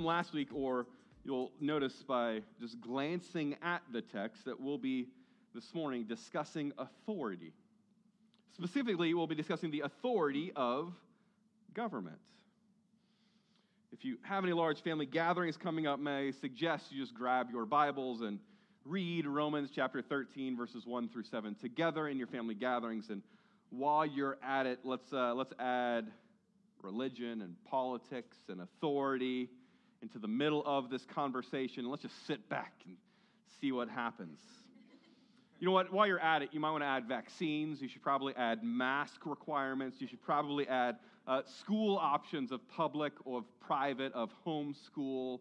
from last week, or you'll notice by just glancing at the text, that we'll be this morning discussing authority. Specifically, we'll be discussing the authority of government. If you have any large family gatherings coming up, may suggest you just grab your Bibles and read Romans chapter 13, verses 1 through 7 together in your family gatherings. And while you're at it, let's, uh, let's add religion and politics and authority into the middle of this conversation. Let's just sit back and see what happens. You know what? While you're at it, you might want to add vaccines. You should probably add mask requirements. You should probably add uh, school options of public or of private, of homeschool.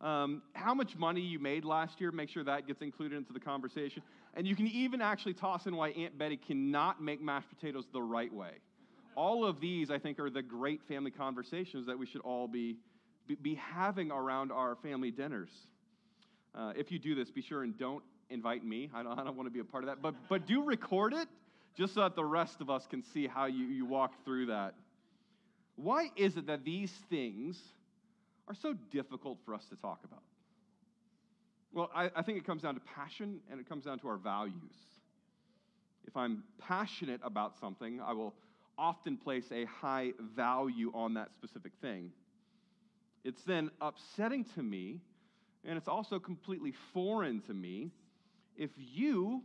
Um, how much money you made last year, make sure that gets included into the conversation. And you can even actually toss in why Aunt Betty cannot make mashed potatoes the right way. All of these, I think, are the great family conversations that we should all be, be, having around our family dinners. Uh, if you do this, be sure and don't invite me. I don't, I don't want to be a part of that. But, but do record it just so that the rest of us can see how you, you walk through that. Why is it that these things are so difficult for us to talk about? Well, I, I think it comes down to passion and it comes down to our values. If I'm passionate about something, I will often place a high value on that specific thing. It's then upsetting to me, and it's also completely foreign to me if you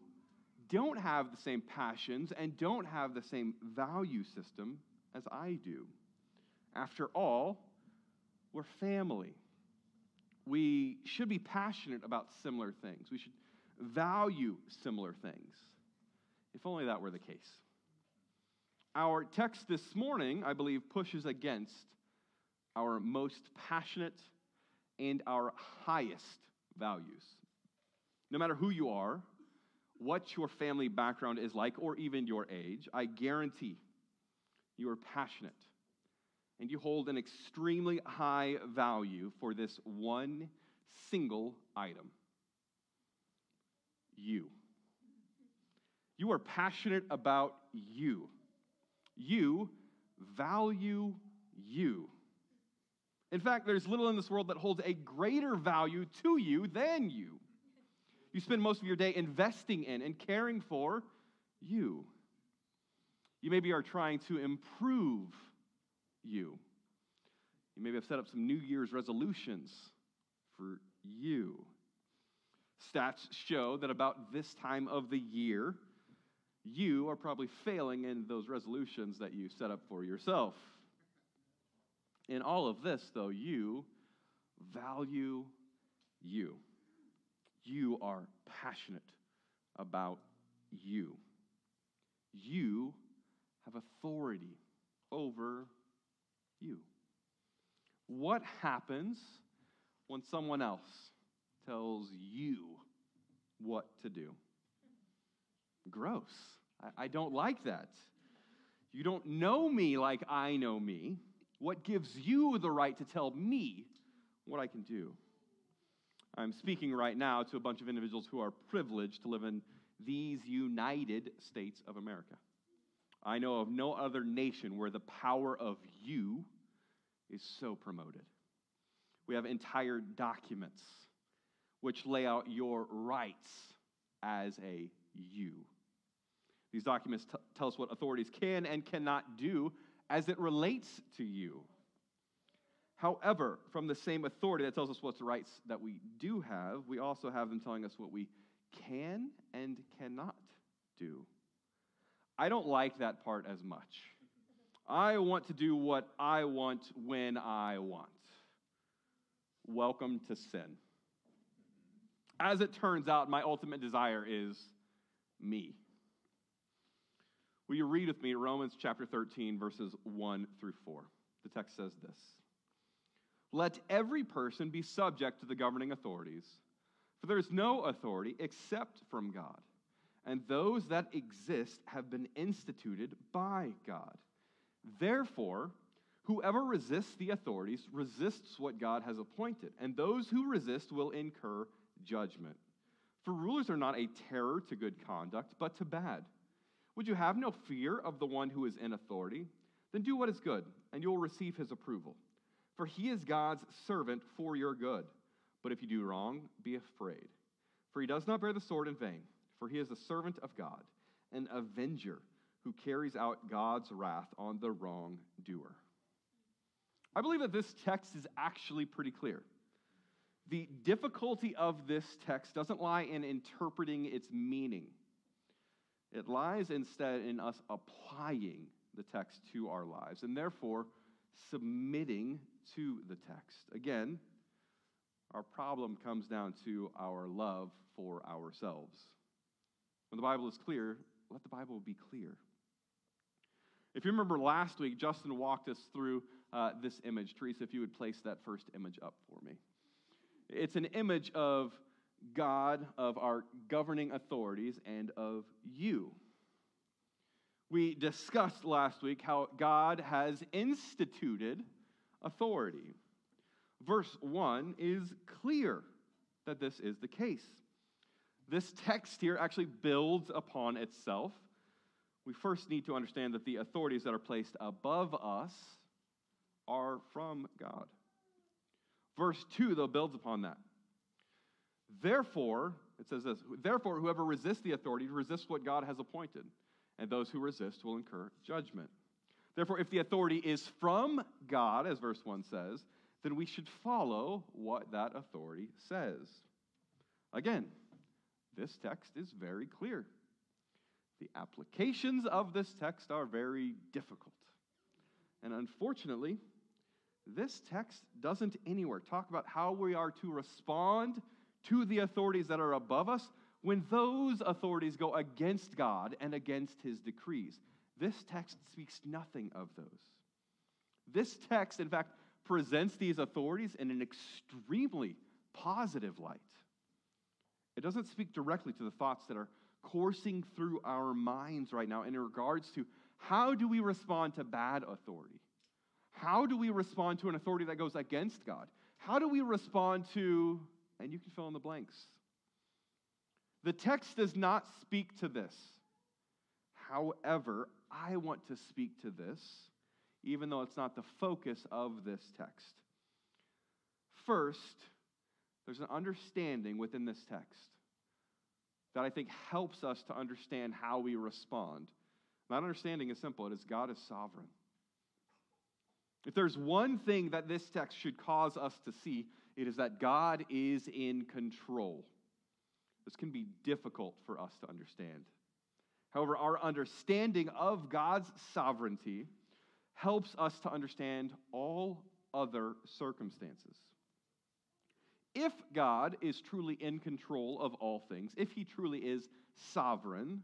don't have the same passions and don't have the same value system as I do. After all, we're family. We should be passionate about similar things. We should value similar things. If only that were the case. Our text this morning, I believe, pushes against our most passionate and our highest values. No matter who you are, what your family background is like, or even your age, I guarantee you are passionate and you hold an extremely high value for this one single item you. You are passionate about you. You value you. In fact, there's little in this world that holds a greater value to you than you. You spend most of your day investing in and caring for you. You maybe are trying to improve you. You maybe have set up some New Year's resolutions for you. Stats show that about this time of the year, you are probably failing in those resolutions that you set up for yourself. In all of this, though, you value you. You are passionate about you. You have authority over you. What happens when someone else tells you what to do? Gross. I, I don't like that. You don't know me like I know me. What gives you the right to tell me what I can do? I'm speaking right now to a bunch of individuals who are privileged to live in these United States of America. I know of no other nation where the power of you is so promoted. We have entire documents which lay out your rights as a you. These documents t- tell us what authorities can and cannot do as it relates to you. However, from the same authority that tells us what's the rights that we do have, we also have them telling us what we can and cannot do. I don't like that part as much. I want to do what I want when I want. Welcome to sin. As it turns out, my ultimate desire is me. Will you read with me Romans chapter 13, verses 1 through 4? The text says this Let every person be subject to the governing authorities, for there is no authority except from God, and those that exist have been instituted by God. Therefore, whoever resists the authorities resists what God has appointed, and those who resist will incur judgment. For rulers are not a terror to good conduct, but to bad. Would you have no fear of the one who is in authority? Then do what is good, and you will receive his approval. For he is God's servant for your good. But if you do wrong, be afraid. For he does not bear the sword in vain, for he is a servant of God, an avenger who carries out God's wrath on the wrongdoer. I believe that this text is actually pretty clear. The difficulty of this text doesn't lie in interpreting its meaning, it lies instead in us applying the text to our lives and therefore submitting to the text. Again, our problem comes down to our love for ourselves. When the Bible is clear, let the Bible be clear. If you remember last week, Justin walked us through uh, this image. Teresa, if you would place that first image up for me. It's an image of God, of our governing authorities, and of you. We discussed last week how God has instituted authority. Verse 1 is clear that this is the case. This text here actually builds upon itself. We first need to understand that the authorities that are placed above us are from God. Verse 2, though, builds upon that. Therefore, it says this Therefore, whoever resists the authority resists what God has appointed, and those who resist will incur judgment. Therefore, if the authority is from God, as verse 1 says, then we should follow what that authority says. Again, this text is very clear. The applications of this text are very difficult. And unfortunately, this text doesn't anywhere talk about how we are to respond to the authorities that are above us when those authorities go against God and against his decrees. This text speaks nothing of those. This text, in fact, presents these authorities in an extremely positive light. It doesn't speak directly to the thoughts that are coursing through our minds right now in regards to how do we respond to bad authority? How do we respond to an authority that goes against God? How do we respond to, and you can fill in the blanks. The text does not speak to this. However, I want to speak to this, even though it's not the focus of this text. First, there's an understanding within this text that I think helps us to understand how we respond. That understanding is simple it is God is sovereign. If there's one thing that this text should cause us to see, it is that God is in control. This can be difficult for us to understand. However, our understanding of God's sovereignty helps us to understand all other circumstances. If God is truly in control of all things, if He truly is sovereign,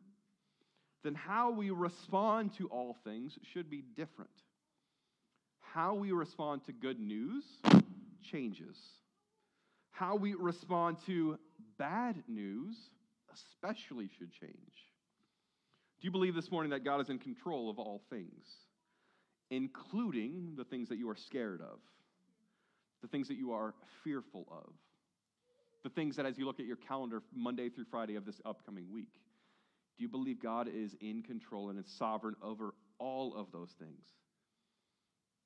then how we respond to all things should be different how we respond to good news changes. How we respond to bad news especially should change. Do you believe this morning that God is in control of all things, including the things that you are scared of, the things that you are fearful of, the things that as you look at your calendar Monday through Friday of this upcoming week? Do you believe God is in control and is sovereign over all of those things?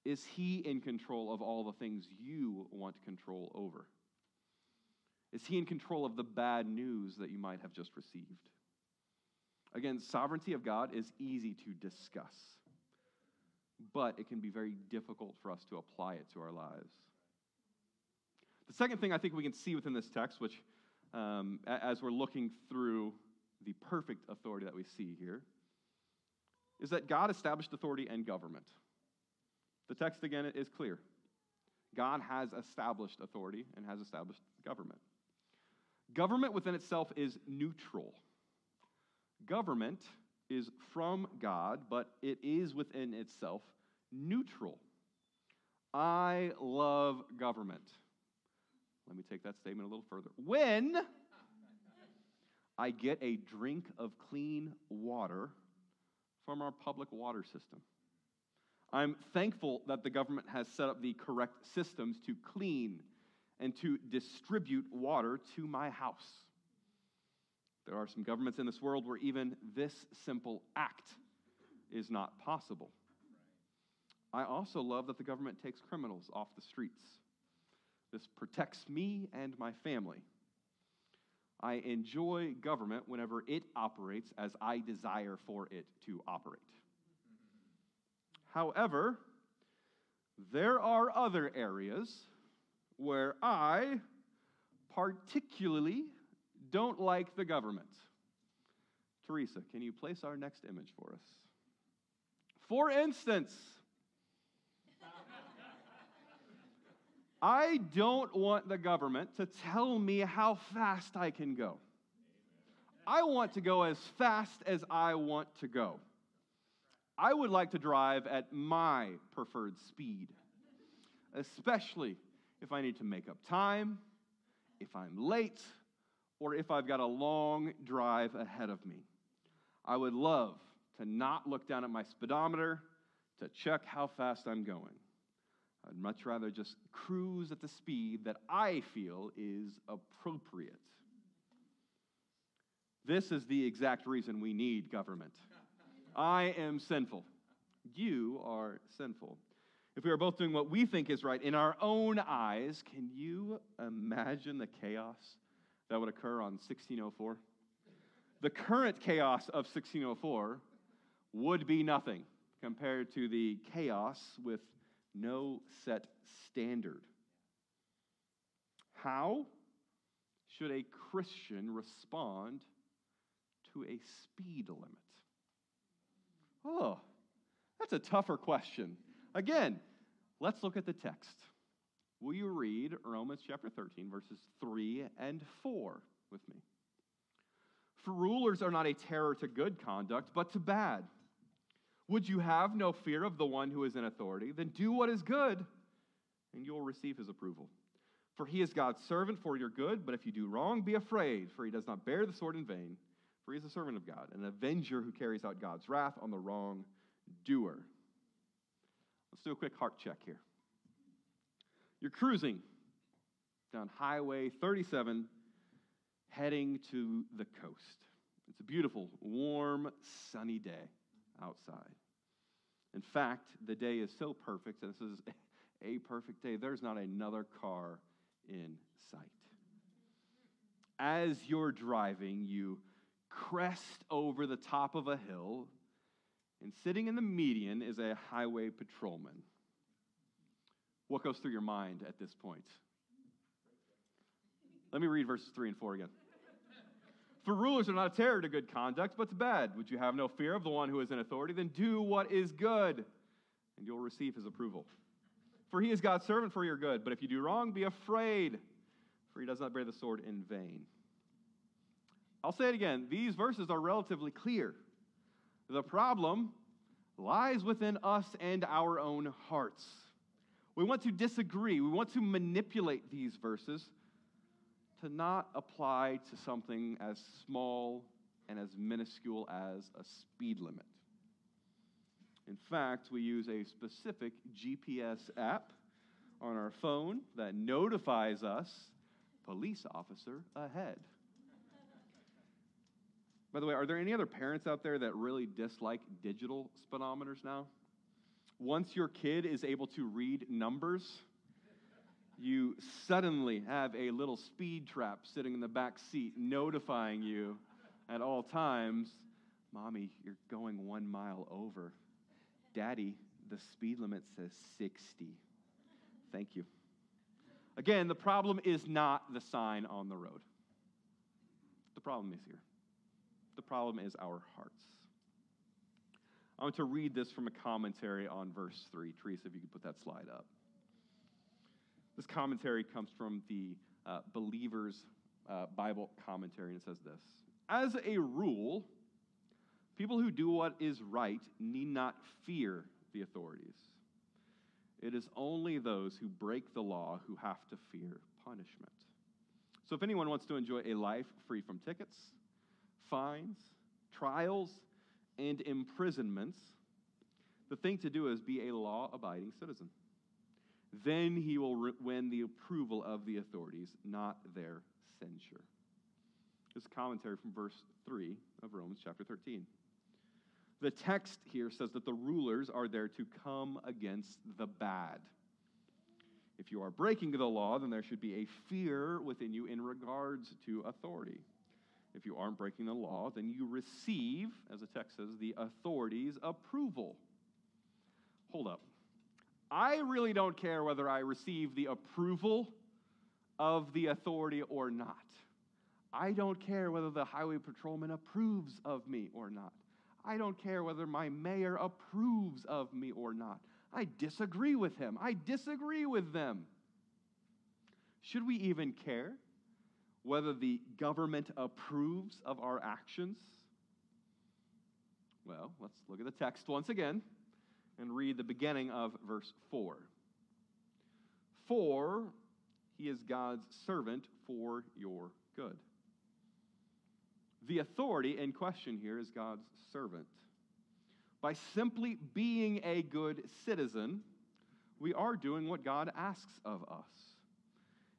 Is He in control of all the things you want control over? Is He in control of the bad news that you might have just received? Again, sovereignty of God is easy to discuss, but it can be very difficult for us to apply it to our lives. The second thing I think we can see within this text, which um, as we're looking through the perfect authority that we see here, is that God established authority and government. The text again is clear. God has established authority and has established government. Government within itself is neutral. Government is from God, but it is within itself neutral. I love government. Let me take that statement a little further. When I get a drink of clean water from our public water system. I'm thankful that the government has set up the correct systems to clean and to distribute water to my house. There are some governments in this world where even this simple act is not possible. I also love that the government takes criminals off the streets. This protects me and my family. I enjoy government whenever it operates as I desire for it to operate. However, there are other areas where I particularly don't like the government. Teresa, can you place our next image for us? For instance, I don't want the government to tell me how fast I can go. I want to go as fast as I want to go. I would like to drive at my preferred speed, especially if I need to make up time, if I'm late, or if I've got a long drive ahead of me. I would love to not look down at my speedometer to check how fast I'm going. I'd much rather just cruise at the speed that I feel is appropriate. This is the exact reason we need government. I am sinful. You are sinful. If we are both doing what we think is right in our own eyes, can you imagine the chaos that would occur on 1604? The current chaos of 1604 would be nothing compared to the chaos with no set standard. How should a Christian respond to a speed limit? That's a tougher question. Again, let's look at the text. Will you read Romans chapter 13, verses 3 and 4 with me? For rulers are not a terror to good conduct, but to bad. Would you have no fear of the one who is in authority? Then do what is good, and you will receive his approval. For he is God's servant for your good, but if you do wrong, be afraid, for he does not bear the sword in vain, for he is a servant of God, an avenger who carries out God's wrath on the wrong doer. Let's do a quick heart check here. You're cruising down Highway 37, heading to the coast. It's a beautiful, warm, sunny day outside. In fact, the day is so perfect, and this is a perfect day, there's not another car in sight. As you're driving, you crest over the top of a hill, and sitting in the median is a highway patrolman. What goes through your mind at this point? Let me read verses 3 and 4 again. For rulers are not a terror to good conduct, but to bad. Would you have no fear of the one who is in authority? Then do what is good, and you'll receive his approval. For he is God's servant for your good. But if you do wrong, be afraid, for he does not bear the sword in vain. I'll say it again. These verses are relatively clear. The problem lies within us and our own hearts. We want to disagree, we want to manipulate these verses to not apply to something as small and as minuscule as a speed limit. In fact, we use a specific GPS app on our phone that notifies us police officer ahead. By the way, are there any other parents out there that really dislike digital speedometers now? Once your kid is able to read numbers, you suddenly have a little speed trap sitting in the back seat notifying you at all times Mommy, you're going one mile over. Daddy, the speed limit says 60. Thank you. Again, the problem is not the sign on the road. The problem is here. The problem is our hearts. I want to read this from a commentary on verse 3. Teresa, if you could put that slide up. This commentary comes from the uh, Believer's uh, Bible commentary, and it says this As a rule, people who do what is right need not fear the authorities. It is only those who break the law who have to fear punishment. So if anyone wants to enjoy a life free from tickets, fines, trials, and imprisonments, the thing to do is be a law abiding citizen. Then he will re- win the approval of the authorities, not their censure. This is commentary from verse 3 of Romans chapter 13. The text here says that the rulers are there to come against the bad. If you are breaking the law, then there should be a fear within you in regards to authority. If you aren't breaking the law, then you receive, as the text says, the authority's approval. Hold up. I really don't care whether I receive the approval of the authority or not. I don't care whether the highway patrolman approves of me or not. I don't care whether my mayor approves of me or not. I disagree with him. I disagree with them. Should we even care whether the government approves of our actions? Well, let's look at the text once again and read the beginning of verse 4. For he is God's servant for your good. The authority in question here is God's servant. By simply being a good citizen, we are doing what God asks of us.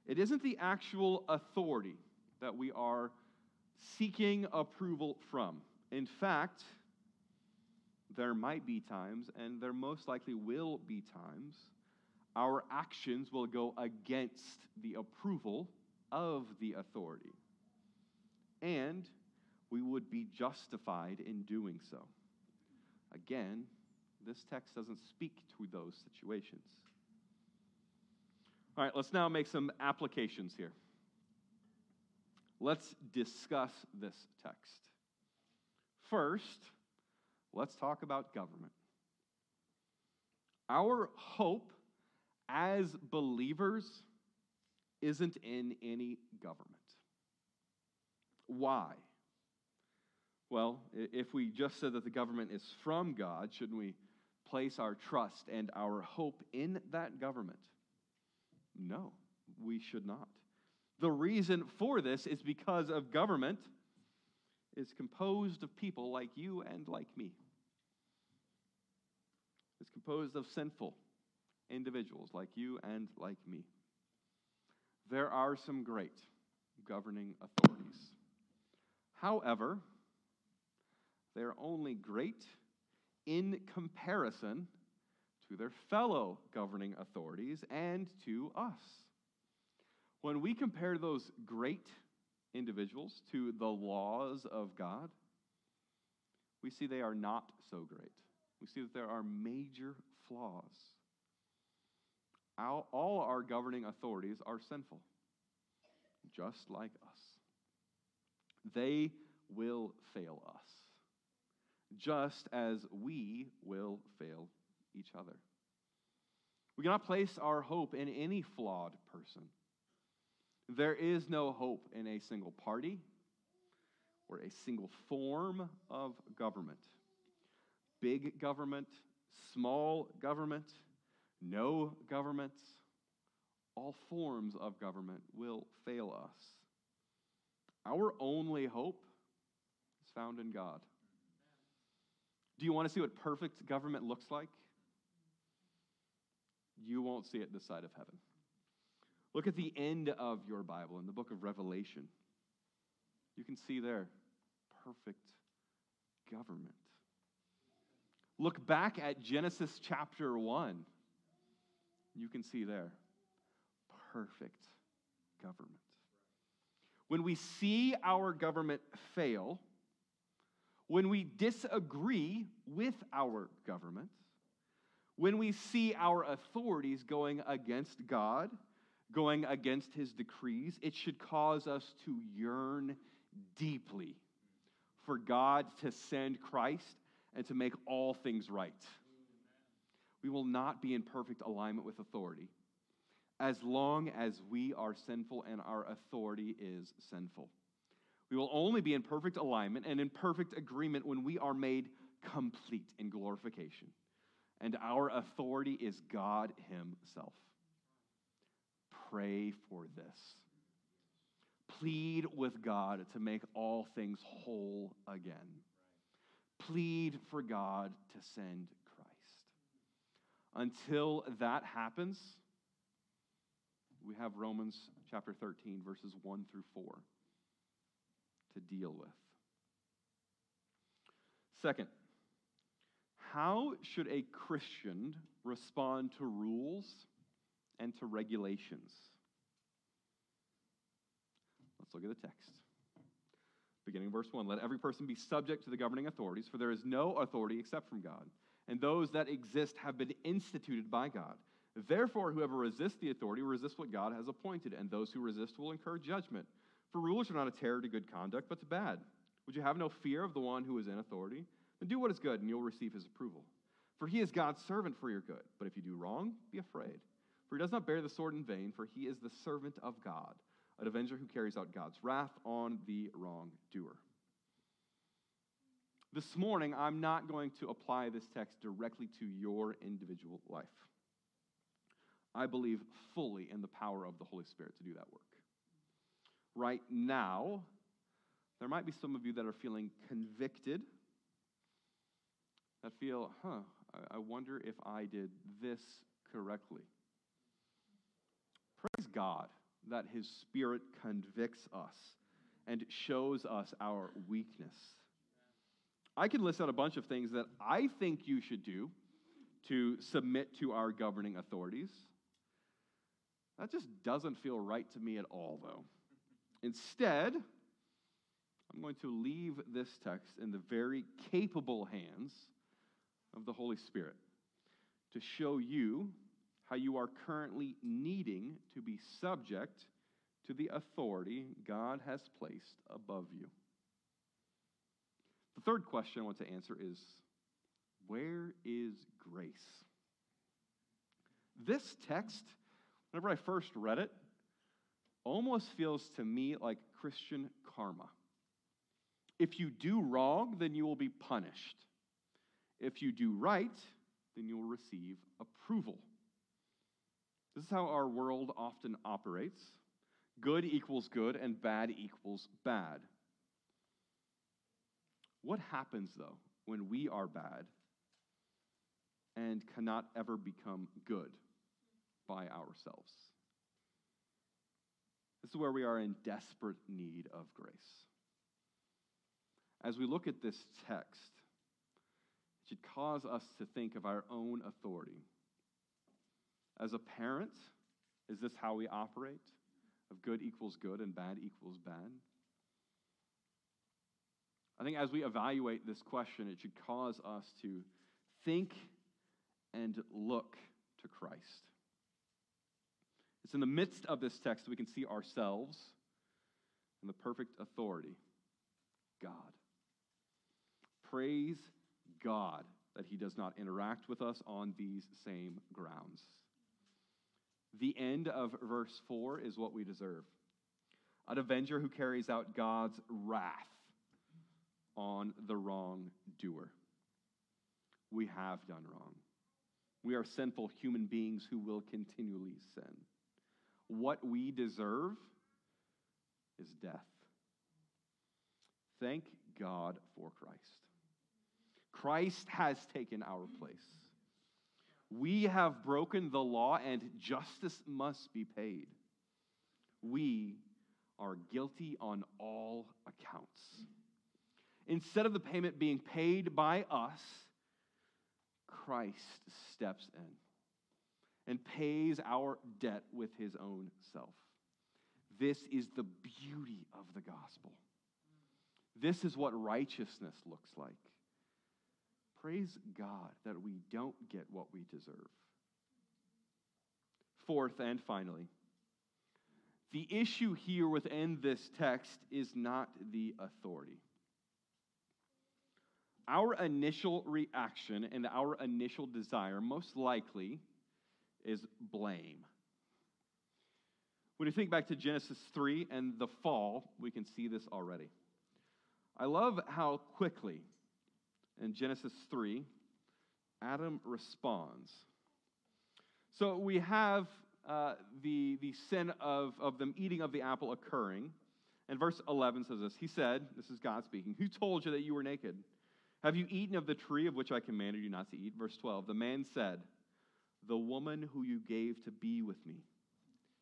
It isn't the actual authority that we are seeking approval from. In fact, there might be times, and there most likely will be times, our actions will go against the approval of the authority. And we would be justified in doing so. Again, this text doesn't speak to those situations. All right, let's now make some applications here. Let's discuss this text. First, let's talk about government. Our hope as believers isn't in any government. Why? Well, if we just said that the government is from God, shouldn't we place our trust and our hope in that government? No, we should not. The reason for this is because of government is composed of people like you and like me. It's composed of sinful individuals like you and like me. There are some great governing authorities. However, they are only great in comparison to their fellow governing authorities and to us. When we compare those great individuals to the laws of God, we see they are not so great. We see that there are major flaws. All our governing authorities are sinful, just like us. They will fail us just as we will fail each other. We cannot place our hope in any flawed person. There is no hope in a single party or a single form of government. Big government, small government, no government, all forms of government will fail us. Our only hope is found in God. Do you want to see what perfect government looks like? You won't see it this side of heaven. Look at the end of your Bible in the book of Revelation. You can see there perfect government. Look back at Genesis chapter 1. You can see there perfect government. When we see our government fail, when we disagree with our government, when we see our authorities going against God, going against his decrees, it should cause us to yearn deeply for God to send Christ and to make all things right. We will not be in perfect alignment with authority as long as we are sinful and our authority is sinful. We will only be in perfect alignment and in perfect agreement when we are made complete in glorification. And our authority is God Himself. Pray for this. Plead with God to make all things whole again. Plead for God to send Christ. Until that happens, we have Romans chapter 13, verses 1 through 4 to deal with. Second, how should a Christian respond to rules and to regulations? Let's look at the text. Beginning verse 1 Let every person be subject to the governing authorities, for there is no authority except from God, and those that exist have been instituted by God. Therefore, whoever resists the authority resists what God has appointed, and those who resist will incur judgment. For rulers are not a terror to good conduct, but to bad. Would you have no fear of the one who is in authority? Then do what is good, and you'll receive his approval. For he is God's servant for your good. But if you do wrong, be afraid. For he does not bear the sword in vain, for he is the servant of God, an avenger who carries out God's wrath on the wrongdoer. This morning, I'm not going to apply this text directly to your individual life. I believe fully in the power of the Holy Spirit to do that work. Right now, there might be some of you that are feeling convicted, that feel, huh, I wonder if I did this correctly. Praise God that His Spirit convicts us and shows us our weakness. I can list out a bunch of things that I think you should do to submit to our governing authorities. That just doesn't feel right to me at all, though. Instead, I'm going to leave this text in the very capable hands of the Holy Spirit to show you how you are currently needing to be subject to the authority God has placed above you. The third question I want to answer is where is grace? This text, whenever I first read it, almost feels to me like Christian karma. If you do wrong, then you will be punished. If you do right, then you will receive approval. This is how our world often operates good equals good, and bad equals bad. What happens, though, when we are bad and cannot ever become good by ourselves? This is where we are in desperate need of grace. As we look at this text, should cause us to think of our own authority. As a parent, is this how we operate? Of good equals good and bad equals bad? I think as we evaluate this question, it should cause us to think and look to Christ. It's in the midst of this text that we can see ourselves and the perfect authority God. Praise God that He does not interact with us on these same grounds. The end of verse 4 is what we deserve an avenger who carries out God's wrath on the wrongdoer. We have done wrong. We are sinful human beings who will continually sin. What we deserve is death. Thank God for Christ. Christ has taken our place. We have broken the law, and justice must be paid. We are guilty on all accounts. Instead of the payment being paid by us, Christ steps in and pays our debt with his own self. This is the beauty of the gospel. This is what righteousness looks like. Praise God that we don't get what we deserve. Fourth and finally, the issue here within this text is not the authority. Our initial reaction and our initial desire, most likely, is blame. When you think back to Genesis 3 and the fall, we can see this already. I love how quickly in Genesis 3, Adam responds. So we have uh, the, the sin of, of them eating of the apple occurring. And verse 11 says this He said, This is God speaking, Who told you that you were naked? Have you eaten of the tree of which I commanded you not to eat? Verse 12 The man said, The woman who you gave to be with me,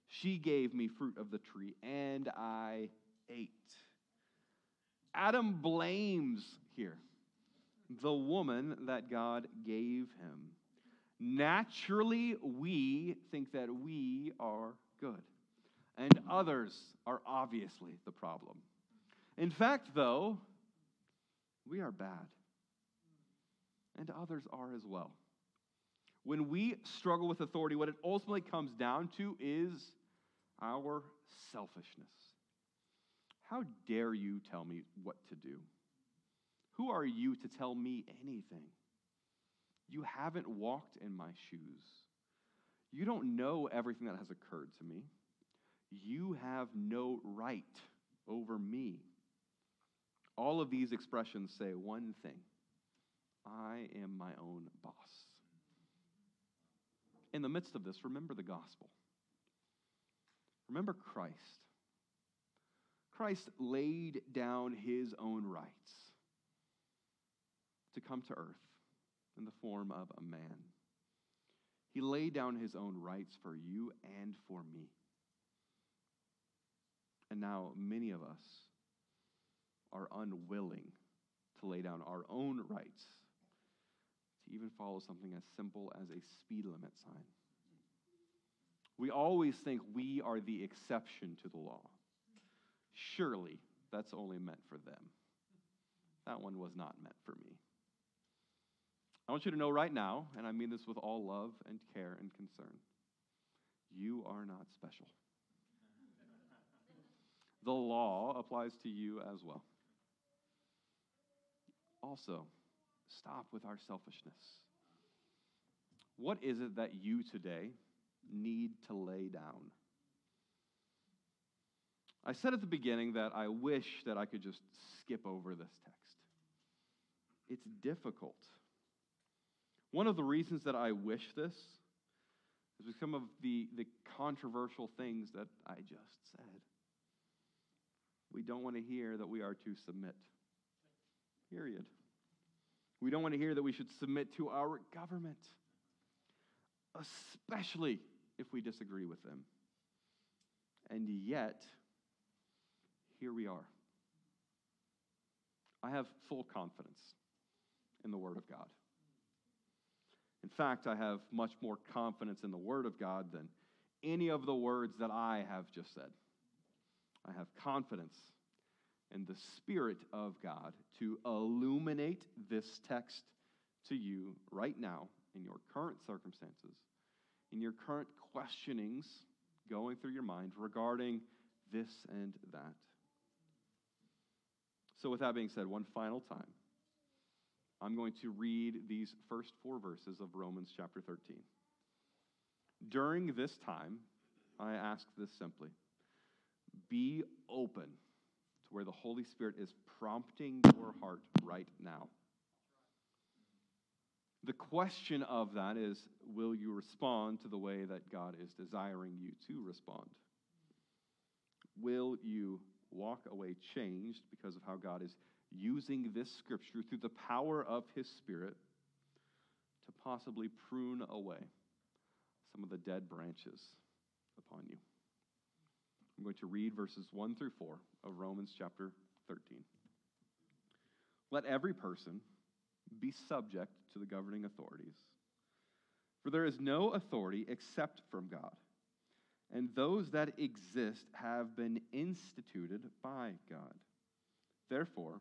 she gave me fruit of the tree, and I ate. Adam blames here the woman that God gave him. Naturally, we think that we are good, and others are obviously the problem. In fact, though, we are bad, and others are as well. When we struggle with authority, what it ultimately comes down to is our selfishness. How dare you tell me what to do? Who are you to tell me anything? You haven't walked in my shoes. You don't know everything that has occurred to me. You have no right over me. All of these expressions say one thing I am my own boss. In the midst of this, remember the gospel. Remember Christ. Christ laid down his own rights to come to earth in the form of a man. He laid down his own rights for you and for me. And now many of us are unwilling to lay down our own rights to even follow something as simple as a speed limit sign. We always think we are the exception to the law. Surely that's only meant for them. That one was not meant for me. I want you to know right now, and I mean this with all love and care and concern, you are not special. The law applies to you as well. Also, stop with our selfishness. What is it that you today need to lay down? I said at the beginning that I wish that I could just skip over this text. It's difficult. One of the reasons that I wish this is because some of the, the controversial things that I just said. We don't want to hear that we are to submit. Period. We don't want to hear that we should submit to our government, especially if we disagree with them. And yet, here we are. I have full confidence in the Word of God. In fact, I have much more confidence in the Word of God than any of the words that I have just said. I have confidence in the Spirit of God to illuminate this text to you right now in your current circumstances, in your current questionings going through your mind regarding this and that. So, with that being said, one final time, I'm going to read these first four verses of Romans chapter 13. During this time, I ask this simply be open to where the Holy Spirit is prompting your heart right now. The question of that is will you respond to the way that God is desiring you to respond? Will you walk away changed because of how God is using this scripture through the power of his spirit to possibly prune away some of the dead branches upon you. I'm going to read verses 1 through 4 of Romans chapter 13. Let every person be subject to the governing authorities, for there is no authority except from God, and those that exist have been instituted by God. Therefore,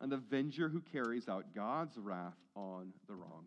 an avenger who carries out God's wrath on the wrong.